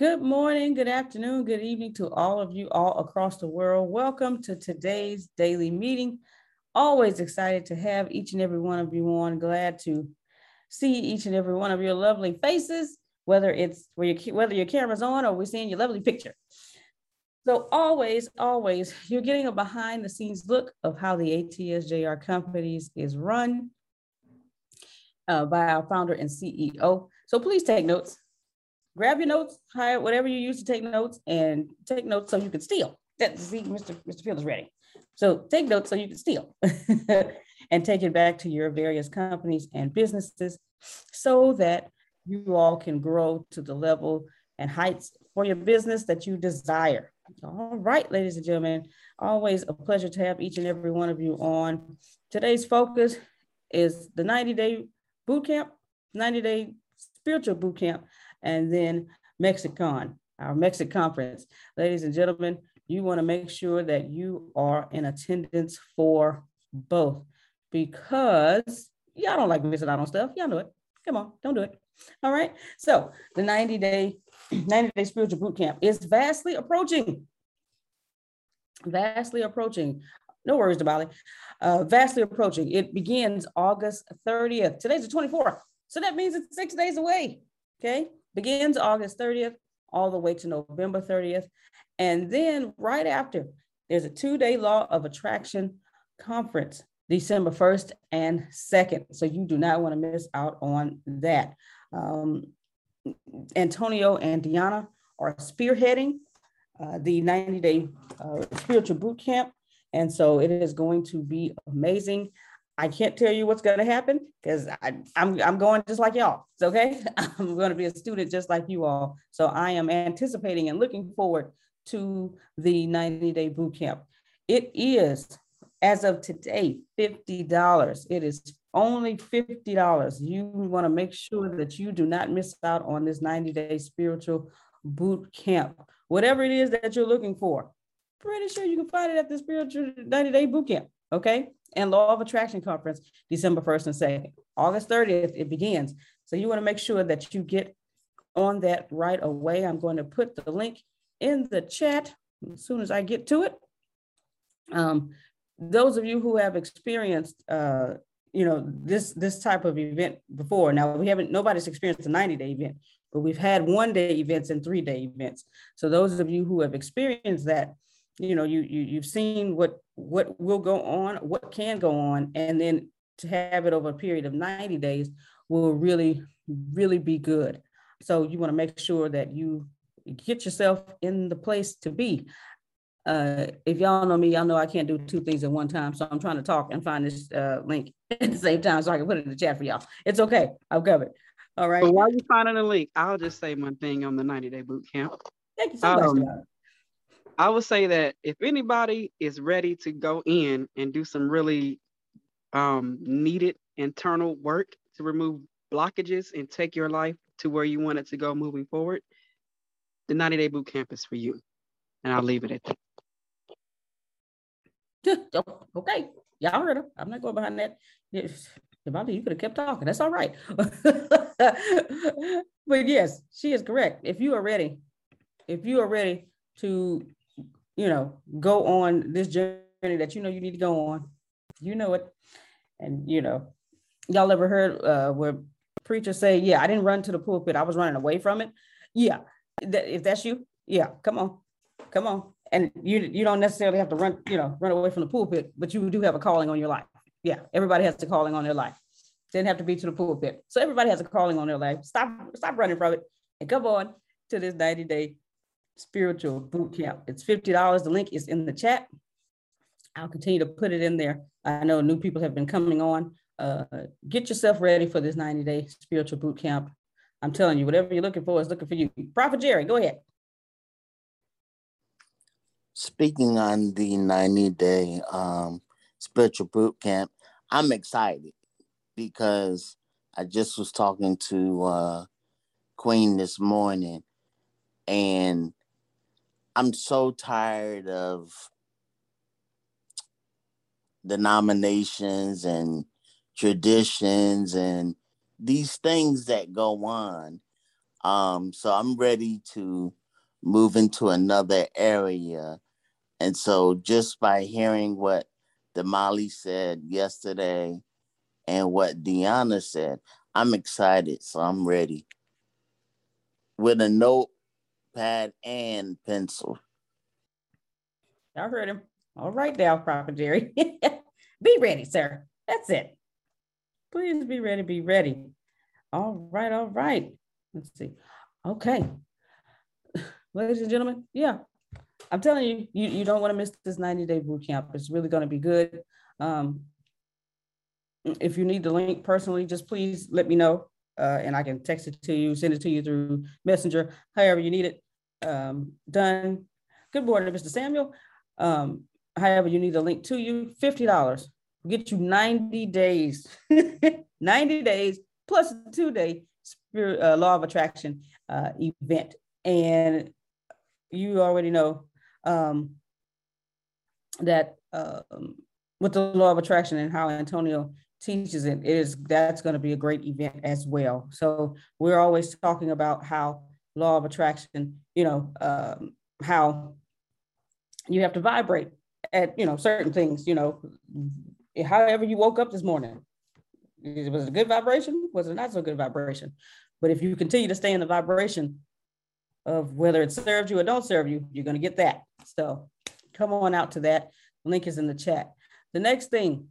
Good morning, good afternoon, good evening to all of you all across the world. Welcome to today's daily meeting. Always excited to have each and every one of you on. Glad to see each and every one of your lovely faces, whether it's where your, whether your camera's on or we're seeing your lovely picture. So always, always, you're getting a behind the scenes look of how the ATSJR companies is run uh, by our founder and CEO. So please take notes grab your notes, hire whatever you use to take notes, and take notes so you can steal. That see, Mr. Mr. Field is ready. So take notes so you can steal and take it back to your various companies and businesses so that you all can grow to the level and heights for your business that you desire. All right, ladies and gentlemen, always a pleasure to have each and every one of you on. Today's focus is the 90 day boot camp, 90 day spiritual boot camp and then Mexicon, our Mexit conference. Ladies and gentlemen, you want to make sure that you are in attendance for both because y'all don't like missing out on stuff. Y'all know it. Come on, don't do it. All right. So the 90 day, 90 day spiritual boot camp is vastly approaching. Vastly approaching. No worries it. Uh, vastly approaching. It begins August 30th. Today's the 24th. So that means it's six days away. Okay begins August 30th all the way to November 30th. And then right after, there's a two day law of attraction conference, December 1st and 2nd. So you do not want to miss out on that. Um, Antonio and Deanna are spearheading uh, the 90 day uh, spiritual boot camp. And so it is going to be amazing. I can't tell you what's going to happen because I'm I'm going just like y'all. It's okay. I'm going to be a student just like you all. So I am anticipating and looking forward to the 90 day boot camp. It is as of today $50. It is only $50. You want to make sure that you do not miss out on this 90 day spiritual boot camp. Whatever it is that you're looking for, pretty sure you can find it at the Spiritual 90 Day Boot Camp. Okay. And Law of Attraction Conference, December 1st and 2nd. August 30th, it begins. So you want to make sure that you get on that right away. I'm going to put the link in the chat as soon as I get to it. Um, those of you who have experienced, uh, you know, this this type of event before. Now we haven't. Nobody's experienced a 90 day event, but we've had one day events and three day events. So those of you who have experienced that, you know, you, you you've seen what what will go on, what can go on, and then to have it over a period of 90 days will really really be good. So you want to make sure that you get yourself in the place to be. Uh, if y'all know me, y'all know I can't do two things at one time. So I'm trying to talk and find this uh, link at the same time so I can put it in the chat for y'all. It's okay. I'll cover it. All right. But while you're finding the link, I'll just say one thing on the 90 day boot camp. Thank you so much. I would say that if anybody is ready to go in and do some really um, needed internal work to remove blockages and take your life to where you want it to go moving forward, the 90 day boot camp is for you. And I'll leave it at that. okay, y'all heard her. I'm not going behind that. Devonta, you could have kept talking. That's all right. but yes, she is correct. If you are ready, if you are ready to, you know, go on this journey that you know you need to go on, you know it. And you know, y'all ever heard uh, where preachers say, "Yeah, I didn't run to the pulpit. I was running away from it." Yeah, that, if that's you, yeah, come on, come on and you you don't necessarily have to run you know run away from the pulpit but you do have a calling on your life yeah everybody has a calling on their life didn't have to be to the pulpit so everybody has a calling on their life stop stop running from it and come on to this 90 day spiritual boot camp. It's $50 the link is in the chat. I'll continue to put it in there. I know new people have been coming on. Uh, get yourself ready for this 90 day spiritual boot camp. I'm telling you whatever you're looking for is looking for you. Prophet jerry go ahead. Speaking on the 90 day um, spiritual boot camp, I'm excited because I just was talking to uh, Queen this morning and I'm so tired of denominations and traditions and these things that go on. Um, so I'm ready to move into another area and so just by hearing what Damali said yesterday and what Deanna said, I'm excited. So I'm ready with a notepad and pencil. I heard him. All right now, Prophet Jerry. be ready, sir. That's it. Please be ready, be ready. All right, all right. Let's see. Okay. Ladies and gentlemen, yeah, I'm telling you, you, you don't want to miss this 90 day boot camp. It's really going to be good. Um, if you need the link personally, just please let me know uh, and I can text it to you, send it to you through Messenger, however you need it um, done. Good morning, Mr. Samuel. Um, however you need the link to you, $50 get you 90 days, 90 days plus a two day spirit, uh, law of attraction uh, event. And you already know um, that um, with the law of attraction and how Antonio teaches it, it is that's going to be a great event as well. So we're always talking about how law of attraction, you know, um, how you have to vibrate at you know certain things. You know, however you woke up this morning, was it a good vibration? Was it not so good vibration? But if you continue to stay in the vibration of whether it serves you or don't serve you, you're going to get that. So come on out to that. Link is in the chat. The next thing,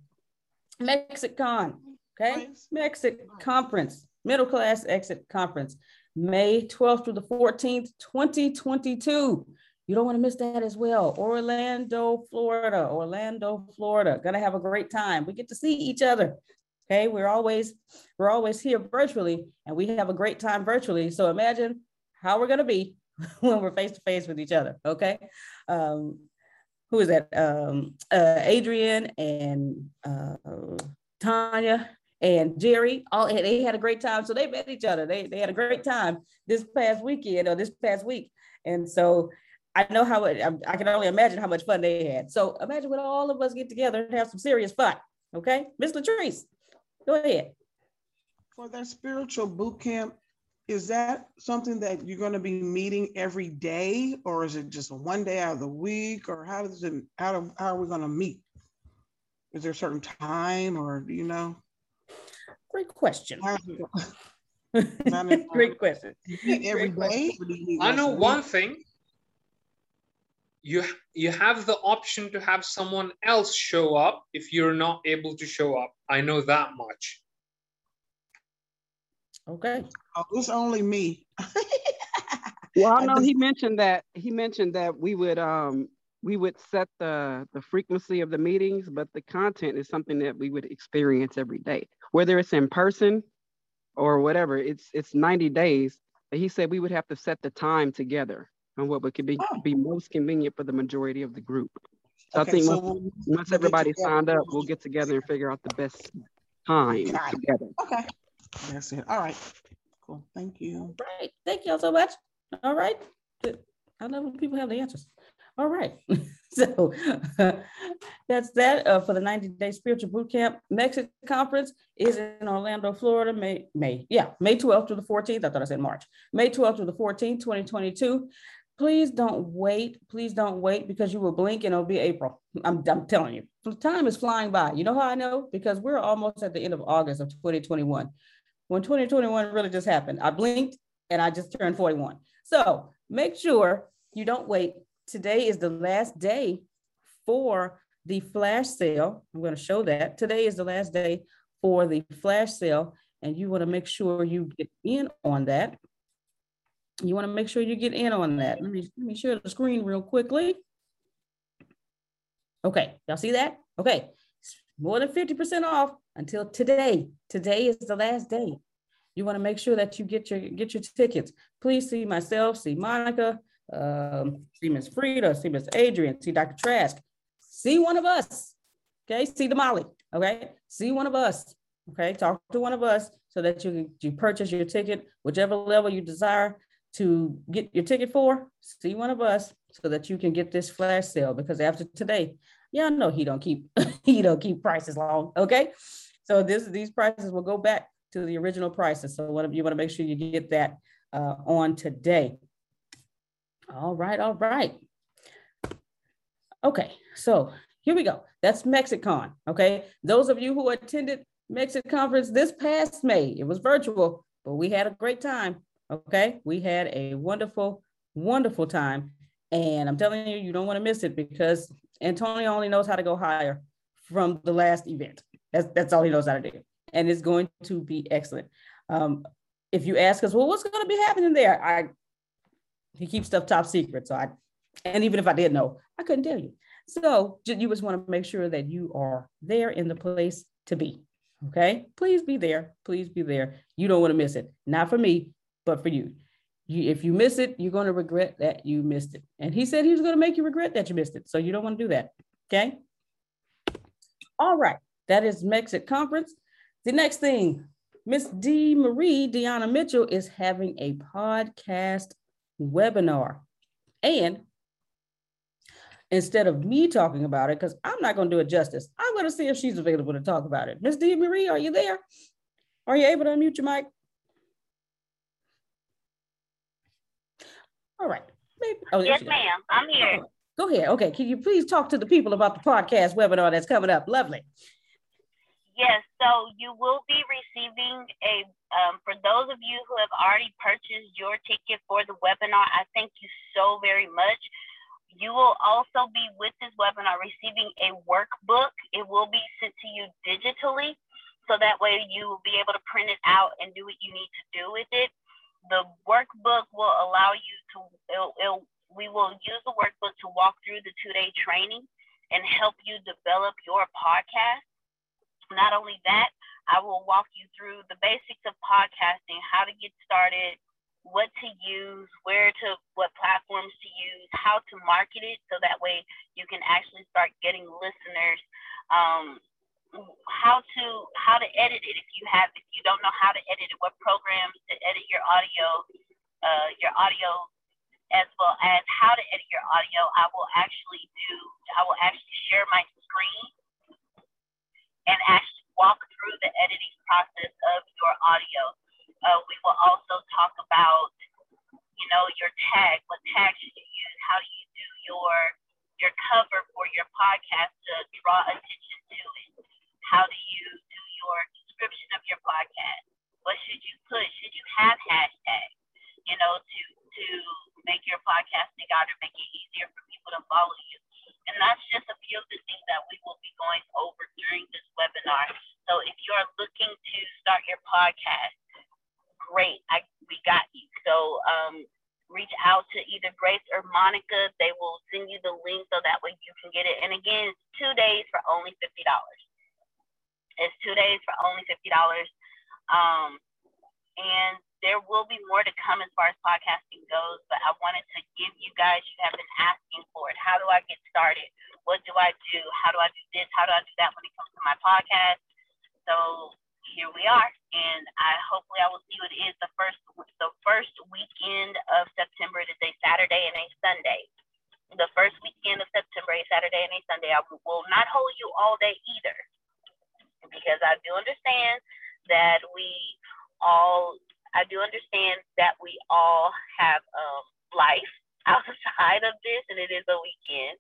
Mexicon, okay? Mexit Conference, Middle Class Exit Conference, May 12th through the 14th, 2022. You don't want to miss that as well. Orlando, Florida, Orlando, Florida. Gonna have a great time. We get to see each other. Okay, we're always we're always here virtually, and we have a great time virtually. So imagine how we're to be when we're face to face with each other. Okay. Um, who is that? Um, uh, Adrian and uh, Tanya and Jerry. All they had a great time. So they met each other. They, they had a great time this past weekend or this past week. And so I know how it, I, can only imagine how much fun they had. So imagine when all of us get together and have some serious fun. Okay, Miss Latrice, go ahead. For that spiritual boot camp, is that something that you're going to be meeting every day, or is it just one day out of the week, or how does it how, do, how are we going to meet? Is there a certain time, or do you know? Great question. Great question. Every Great day. I know one thing. You you have the option to have someone else show up if you're not able to show up. I know that much. Okay. Oh, it's only me. well, I know he mentioned that he mentioned that we would um we would set the the frequency of the meetings, but the content is something that we would experience every day, whether it's in person or whatever. It's it's 90 days. But he said we would have to set the time together on what would be oh. be most convenient for the majority of the group. So okay, I think so once, we'll, once everybody signed up, we'll get together and figure out the best time together. Okay. That's it. All right. Cool. Thank you. Right. Thank y'all so much. All right. I love when people have the answers. All right. so that's that uh, for the 90 day spiritual boot camp. Mexicon conference is in Orlando, Florida, May, May, yeah, May 12th to the 14th. I thought I said March. May 12th to the 14th, 2022. Please don't wait. Please don't wait because you will blink and it'll be April. I'm, I'm telling you, time is flying by. You know how I know? Because we're almost at the end of August of 2021 when 2021 really just happened. I blinked and I just turned 41. So make sure you don't wait. Today is the last day for the flash sale. I'm going to show that. Today is the last day for the flash sale, and you want to make sure you get in on that. You want to make sure you get in on that. Let me, let me share the screen real quickly. Okay, y'all see that? Okay, more than 50% off until today. Today is the last day. You want to make sure that you get your get your tickets. Please see myself, see Monica, um, see Miss Frida, see Miss Adrian, see Dr. Trask, see one of us. Okay, see Damali. Okay, see one of us. Okay, talk to one of us so that you you purchase your ticket, whichever level you desire to get your ticket for. See one of us so that you can get this flash sale because after today, yeah, no, he don't keep he don't keep prices long. Okay, so this these prices will go back to the original prices. So what you want to make sure you get that uh, on today. All right, all right. Okay, so here we go. That's Mexicon. Okay, those of you who attended Mexicon conference this past May, it was virtual, but we had a great time. Okay, we had a wonderful, wonderful time. And I'm telling you, you don't want to miss it because Antonio only knows how to go higher from the last event. That's, that's all he knows how to do. And it's going to be excellent. Um, if you ask us, well, what's going to be happening there? I he keeps stuff top secret. So I, and even if I did know, I couldn't tell you. So you just want to make sure that you are there in the place to be. Okay. Please be there. Please be there. You don't want to miss it. Not for me, but for you. You, if you miss it, you're going to regret that you missed it. And he said he was going to make you regret that you missed it. So you don't want to do that. Okay. All right. That is Mexit Conference. The next thing, Miss D. Marie Deanna Mitchell is having a podcast webinar. And instead of me talking about it, because I'm not going to do it justice, I'm going to see if she's available to talk about it. Miss D. Marie, are you there? Are you able to unmute your mic? All right. Maybe, oh, yes, ma'am. I'm here. Go ahead. Okay. Can you please talk to the people about the podcast webinar that's coming up? Lovely. Yes, so you will be receiving a, um, for those of you who have already purchased your ticket for the webinar, I thank you so very much. You will also be with this webinar receiving a workbook. It will be sent to you digitally, so that way you will be able to print it out and do what you need to do with it. The workbook will allow you to, it'll, it'll, we will use the workbook to walk through the two-day training and help you develop your podcast not only that, I will walk you through the basics of podcasting, how to get started, what to use, where to, what platforms to use, how to market it, so that way you can actually start getting listeners. Um, how to how to edit it if you have if you don't know how to edit it, what programs to edit your audio, uh, your audio as well as how to edit your audio. I will actually do, I will actually share my screen and actually walk through the editing process of your audio. Uh, we will also talk about, you know, your tag. What tag should you use? How do you do your your cover for your podcast to draw attention to it? How do you do your description of your podcast? What should you put? Should you have hashtags? You know, to to make your podcast stand out and make it easier for people to follow you. And that's just a few of the things that we will be going over during this webinar. So if you're looking to start your podcast, great. I, we got you. So um, reach out to either Grace or Monica. They will send you the link so that way you can get it. And again, two days for only $50. It's two days for only $50. Um, and there will be more to come as far as podcasting goes, but I wanted to give you guys, you have been asking for it. How do I get started? What do I do? How do I do this? How do I do that when it comes to my podcast? So here we are. And I hopefully I will see what it is the first the first weekend of September. It is a Saturday and a Sunday. The first weekend of September, a Saturday and a Sunday. I will not hold you all day either. Because I do understand that we all I do understand that we all have um, life outside of this, and it is a weekend.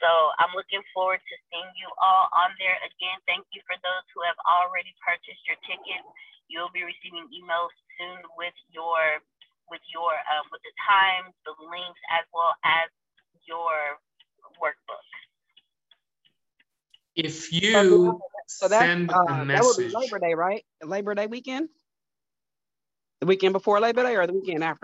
So I'm looking forward to seeing you all on there again. Thank you for those who have already purchased your tickets. You'll be receiving emails soon with your with your um, with the times, the links, as well as your workbook. If you So that, send uh, a that would be Labor Day, right? Labor Day weekend? The weekend before Labor Day or the weekend after?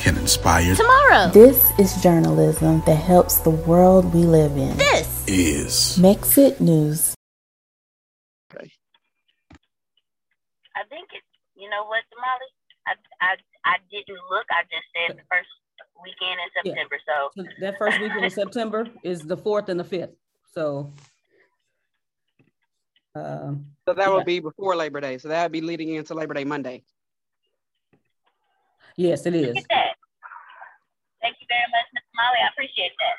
can inspire Tomorrow. This is journalism that helps the world we live in. This. is Mexit News. Okay. I think it's you know what, Molly? I, I I didn't look. I just said the first weekend in September. So So That first weekend in September is the fourth and the fifth. So. um, So that Yeah. would be before Labor Day. So that would be leading into Labor Day Monday. yes, it is. Molly. I appreciate that.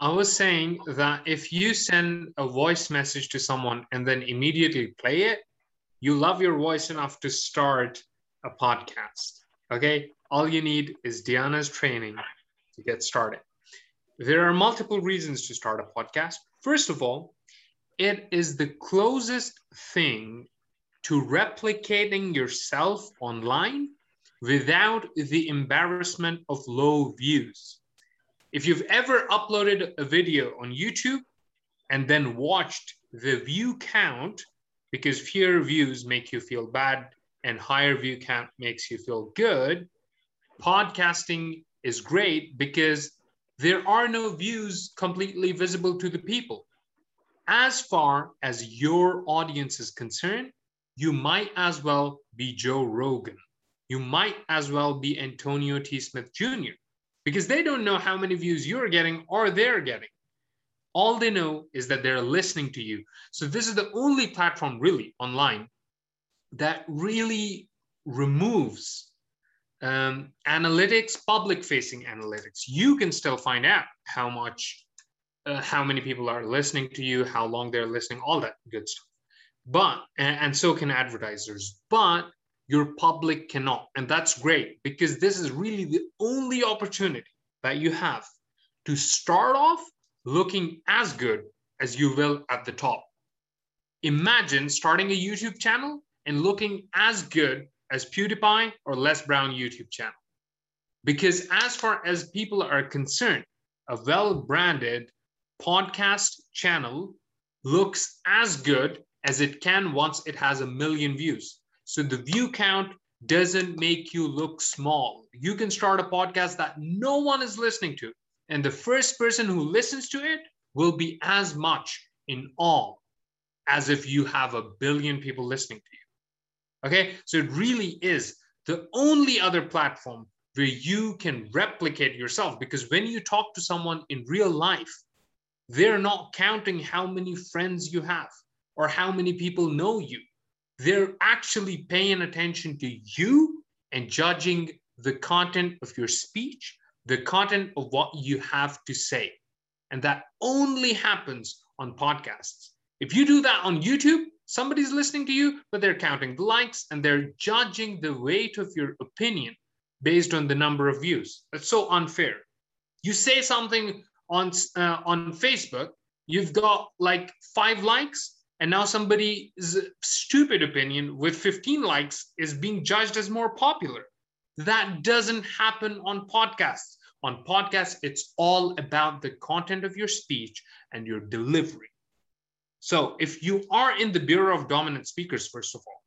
I was saying that if you send a voice message to someone and then immediately play it, you love your voice enough to start a podcast. Okay. All you need is Deanna's training to get started. There are multiple reasons to start a podcast. First of all, it is the closest thing to replicating yourself online without the embarrassment of low views. If you've ever uploaded a video on YouTube and then watched the view count, because fewer views make you feel bad and higher view count makes you feel good, podcasting is great because there are no views completely visible to the people. As far as your audience is concerned, you might as well be Joe Rogan. You might as well be Antonio T. Smith Jr. because they don't know how many views you're getting or they're getting. All they know is that they're listening to you. So, this is the only platform really online that really removes um, analytics, public facing analytics. You can still find out how much, uh, how many people are listening to you, how long they're listening, all that good stuff. But, and, and so can advertisers. But your public cannot. And that's great because this is really the only opportunity that you have to start off looking as good as you will at the top. Imagine starting a YouTube channel and looking as good as PewDiePie or Les Brown YouTube channel. Because as far as people are concerned, a well-branded podcast channel looks as good as it can once it has a million views. So the view count doesn't make you look small. You can start a podcast that no one is listening to, and the first person who listens to it will be as much in awe as if you have a billion people listening to you. Okay, so it really is the only other platform where you can replicate yourself because when you talk to someone in real life, they're not counting how many friends you have or how many people know you. They're actually paying attention to you and judging the content of your speech, the content of what you have to say. And that only happens on podcasts. If you do that on YouTube, somebody's listening to you, but they're counting the likes and they're judging the weight of your opinion based on the number of views. That's so unfair. You say something on uh, on Facebook, you've got like five likes, and now somebody's stupid opinion with 15 likes is being judged as more popular. That doesn't happen on podcasts. On podcasts, it's all about the content of your speech and your delivery. So if you are in the Bureau of Dominant Speakers, first of all,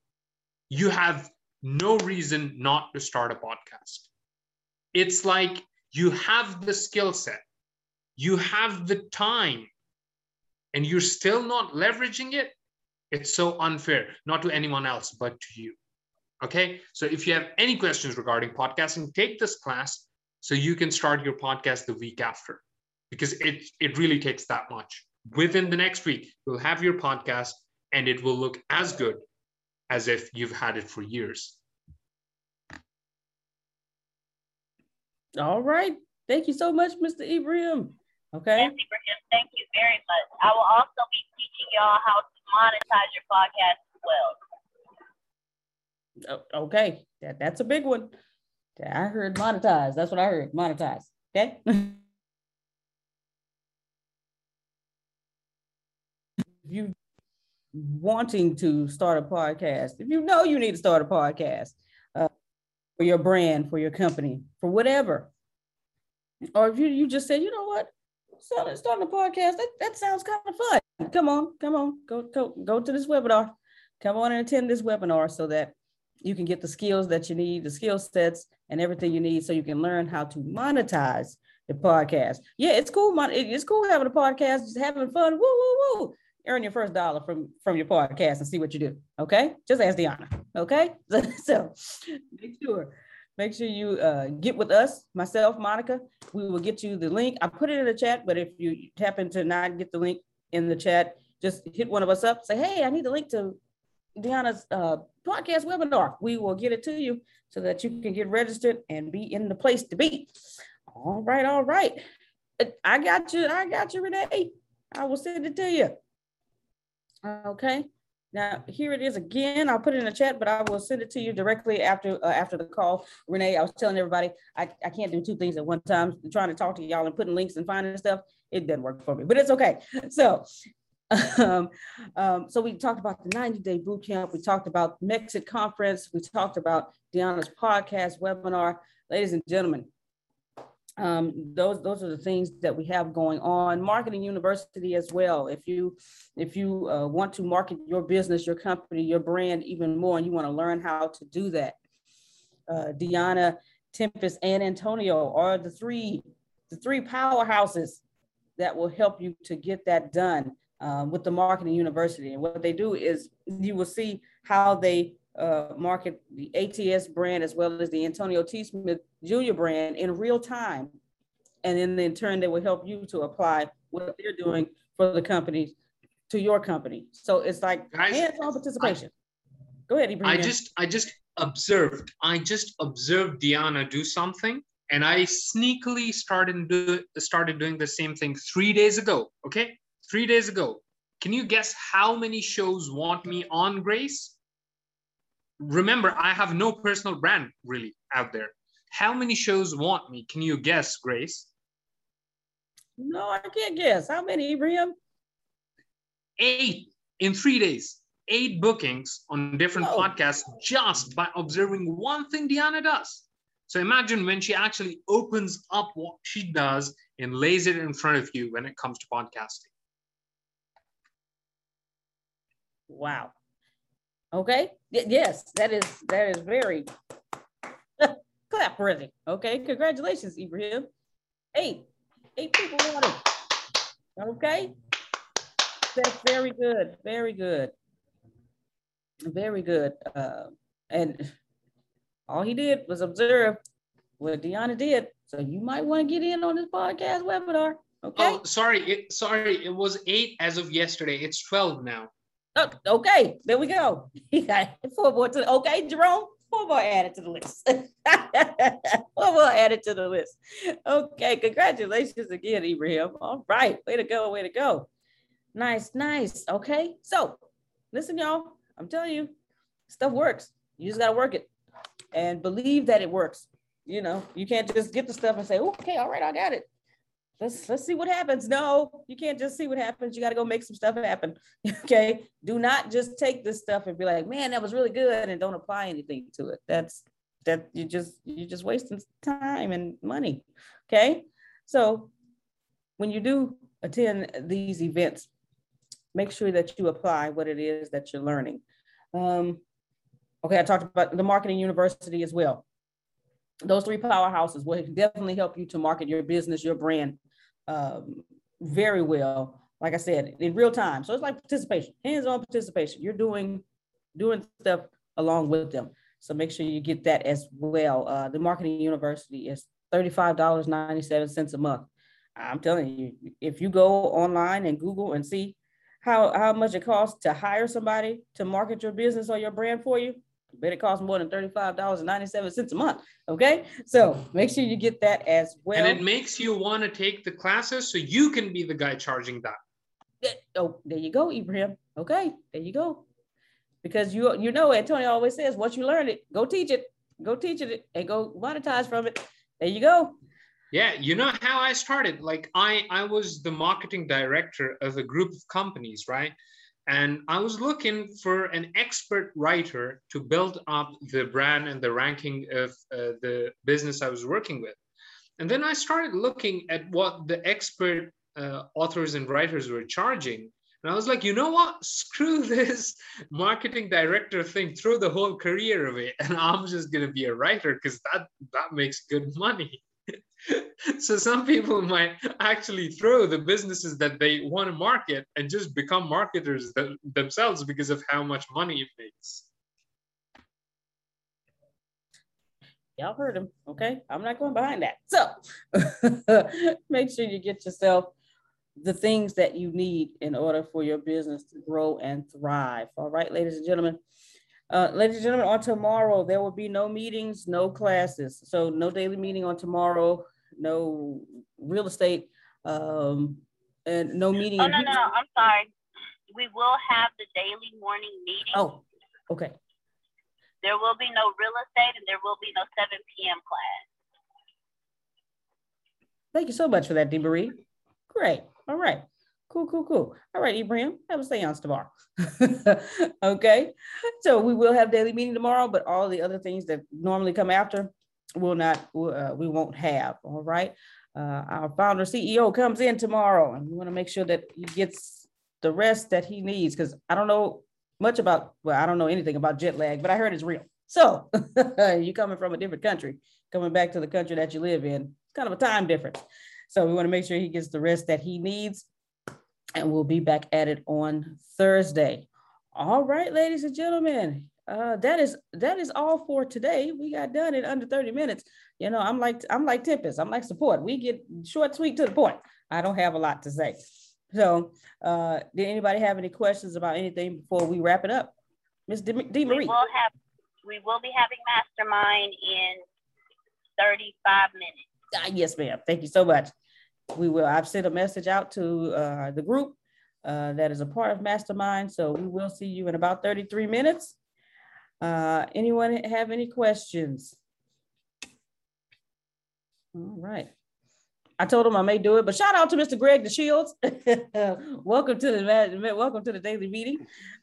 you have no reason not to start a podcast. It's like you have the skill set, you have the time, and you're still not leveraging it. It's so unfair, not to anyone else, but to you. Okay. So if you have any questions regarding podcasting, take this class so you can start your podcast the week after because it, it really takes that much. Within the next week, you'll have your podcast and it will look as good as if you've had it for years. All right. Thank you so much, Mr. Ibrahim. Okay. Thank you very much. I will also be teaching y'all how to monetize your podcast as well. Okay. That, that's a big one. I heard monetize. That's what I heard. Monetize. Okay. If you wanting to start a podcast, if you know you need to start a podcast uh, for your brand, for your company, for whatever, or if you, you just say, you know what, start, starting a podcast, that, that sounds kind of fun. Come on, come on, go, go, go to this webinar. Come on and attend this webinar so that you can get the skills that you need, the skill sets and everything you need so you can learn how to monetize the podcast. Yeah, it's cool. It's cool having a podcast, just having fun. Woo, woo, woo earn your first dollar from from your podcast and see what you do. Okay, just ask Deanna. Okay, so make sure make sure you uh, get with us, myself, Monica. We will get you the link. I put it in the chat, but if you happen to not get the link in the chat, just hit one of us up. Say, hey, I need the link to Deanna's uh, podcast webinar. We will get it to you so that you can get registered and be in the place to be. All right, all right. I got you. I got you, Renee. I will send it to you. Okay. Now here it is again. I'll put it in the chat, but I will send it to you directly after uh, after the call. Renee, I was telling everybody I, I can't do two things at one time. I'm trying to talk to y'all and putting links and finding stuff. It doesn't work for me, but it's okay. So, um, um, so we talked about the 90 day boot camp. We talked about Mexit conference. We talked about Deanna's podcast webinar. Ladies and gentlemen, um, those those are the things that we have going on. Marketing University as well. If you if you uh, want to market your business, your company, your brand even more, and you want to learn how to do that, uh, Deanna, Tempest, and Antonio are the three the three powerhouses that will help you to get that done uh, with the Marketing University. And what they do is you will see how they uh, market the ATS brand as well as the Antonio T. Smith Jr. brand in real time. And then in turn, they will help you to apply what they're doing for the companies to your company. So it's like hands-on participation. I, Go ahead, Ibrahim. I just I just observed. I just observed Deanna do something, and I sneakily started do, started doing the same thing three days ago. Okay, three days ago. Can you guess how many shows want me on Grace? Remember, I have no personal brand really out there. How many shows want me? Can you guess, Grace? No, I can't guess. How many, Ibrahim? eight in three days, eight bookings on different Whoa. podcasts just by observing one thing Deanna does. So imagine when she actually opens up what she does and lays it in front of you when it comes to podcasting. Wow. Okay. Yes, that is that is very clap worthy. Okay. Congratulations, Ibrahim. Eight. Eight people want it. Okay. That's very good. Very good. Very good. Uh, and all he did was observe what Deanna did. So you might want to get in on this podcast webinar. Okay. Oh, sorry, it, sorry, it was eight as of yesterday. It's 12 now. Oh, okay, there we go. He got four more to okay, Jerome. Four more added to the list. four more added to the list. Okay, congratulations again, Ibrahim. All right, way to go, way to go. Nice, nice. Okay, so listen, y'all. I'm telling you, stuff works. You just gotta work it and believe that it works. You know, you can't just get the stuff and say, okay, all right, I got it. Let's let's see what happens. No, you can't just see what happens. You got to go make some stuff happen. okay. Do not just take this stuff and be like, man, that was really good, and don't apply anything to it. That's that you just you're just wasting time and money. Okay. So when you do attend these events, make sure that you apply what it is that you're learning. Um, okay, I talked about the marketing university as well. Those three powerhouses will definitely help you to market your business, your brand um, very well. Like I said, in real time. So it's like participation, hands-on participation. You're doing doing stuff along with them. So make sure you get that as well. Uh, the marketing university is $35.97 a month. I'm telling you, if you go online and Google and see how, how much it costs to hire somebody to market your business or your brand for you, I bet it costs more than $35.97 a month. Okay. So make sure you get that as well. And it makes you want to take the classes so you can be the guy charging that. Oh, there you go, Ibrahim. Okay, there you go. Because you you know Antonio always says, once you learn it, go teach it, go teach it, and go monetize from it. There you go. Yeah, you know how I started. Like I I was the marketing director of a group of companies, right? And I was looking for an expert writer to build up the brand and the ranking of uh, the business I was working with. And then I started looking at what the expert uh, authors and writers were charging. And I was like, you know what? Screw this marketing director thing. Throw the whole career away, and I'm just gonna be a writer because that that makes good money. so some people might actually throw the businesses that they want to market and just become marketers th- themselves because of how much money it makes. Y'all heard him. Okay. I'm not going behind that. So make sure you get yourself the things that you need in order for your business to grow and thrive. All right, ladies and gentlemen. Uh, ladies and gentlemen, on tomorrow, there will be no meetings, no classes. So no daily meeting on tomorrow, no real estate, um, and no meeting. Oh, no, no, I'm sorry. We will have the daily morning meeting. Oh, okay. There will be no real estate and there will be no 7 p.m. class. Thank you so much for that, Dee Marie. Great. All right. Cool, cool, cool. All right, Ibrahim, have a seance tomorrow. okay. So we will have daily meeting tomorrow, but all the other things that normally come after will not, uh, we won't have. All right. Uh, our founder CEO comes in tomorrow and we want to make sure that he gets the rest that he needs because I don't know much about, well, I don't know anything about jet lag, but I heard it's real. So you coming from a different country, coming back to the country that you live in, it's kind of a time difference. So we want to make sure he gets the rest that he needs. And we'll be back at it on Thursday. All right, ladies and gentlemen. Uh, that is that is all for today. We got done in under 30 minutes. You know, I'm like I'm like Tempest. I'm like support. We get short, sweet to the point. I don't have a lot to say. So, uh, did anybody have any questions about anything before we wrap it up? Miss D. D. Marie. We will have we will be having mastermind in 35 minutes. Ah, yes, ma'am. Thank you so much. We will. I've sent a message out to uh, the group uh, that is a part of Mastermind. So we will see you in about 33 minutes. Uh, anyone have any questions? All right. I told him I may do it, but shout out to Mr. Greg DeShields. welcome to the welcome to the daily meeting,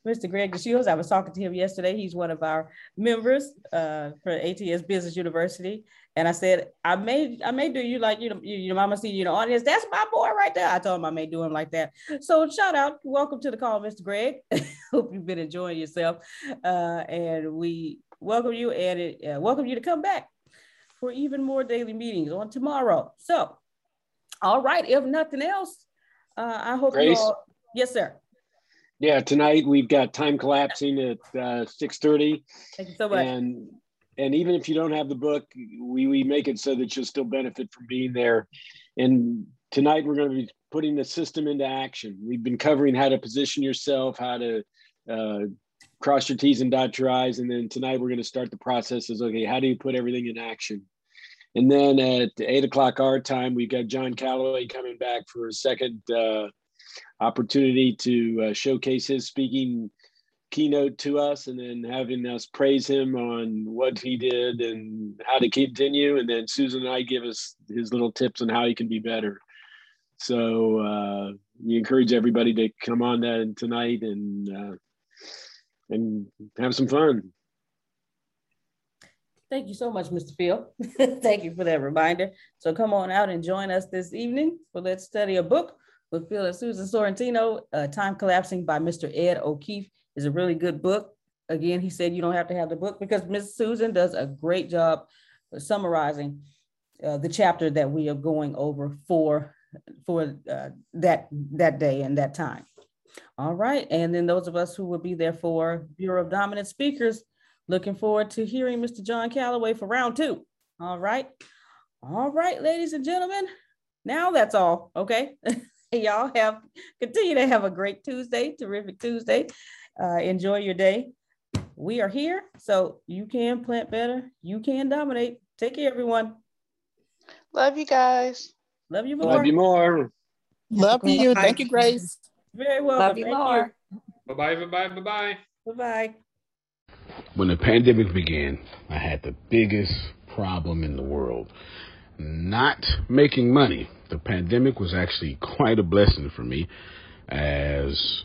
Mr. Greg the DeShields. I was talking to him yesterday. He's one of our members uh, for ATS Business University, and I said I may I may do you like you know your mama see you know audience. That's my boy right there. I told him I may do him like that. So shout out, welcome to the call, Mr. Greg. Hope you've been enjoying yourself, uh, and we welcome you and it, uh, welcome you to come back for even more daily meetings on tomorrow. So all right. If nothing else, uh, I hope Grace? you all. Yes, sir. Yeah, tonight we've got time collapsing at uh, six thirty. Thank you so much. And and even if you don't have the book, we we make it so that you'll still benefit from being there. And tonight we're going to be putting the system into action. We've been covering how to position yourself, how to uh, cross your T's and dot your I's, and then tonight we're going to start the process. Is okay. How do you put everything in action? And then at eight o'clock our time, we've got John Calloway coming back for a second uh, opportunity to uh, showcase his speaking keynote to us and then having us praise him on what he did and how to continue. And then Susan and I give us his little tips on how he can be better. So uh, we encourage everybody to come on that tonight and uh, and have some fun. Thank you so much, Mr. Phil. Thank you for that reminder. So come on out and join us this evening for Let's Study a Book with Phil and Susan Sorrentino. Uh, Time Collapsing by Mr. Ed O'Keefe is a really good book. Again, he said you don't have to have the book because Miss Susan does a great job summarizing uh, the chapter that we are going over for for uh, that that day and that time. All right, and then those of us who will be there for Bureau of Dominant Speakers Looking forward to hearing Mr. John Calloway for round two. All right. All right, ladies and gentlemen. Now that's all. Okay. Y'all have continue to have a great Tuesday, terrific Tuesday. Uh, enjoy your day. We are here, so you can plant better. You can dominate. Take care, everyone. Love you guys. Love you more. Love you more. Love you. Thank you, Grace. Very well. Love you more. Bye bye. Bye bye. Bye bye. Bye bye. When the pandemic began, I had the biggest problem in the world. Not making money. The pandemic was actually quite a blessing for me as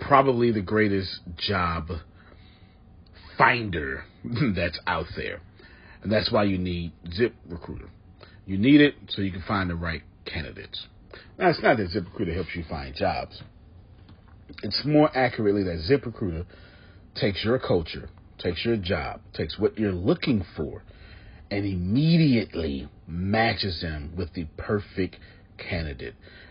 probably the greatest job finder that's out there? And that's why you need ZipRecruiter. You need it so you can find the right candidates. Now, it's not that ZipRecruiter helps you find jobs. It's more accurately that ZipRecruiter takes your culture, takes your job, takes what you're looking for, and immediately matches them with the perfect candidate.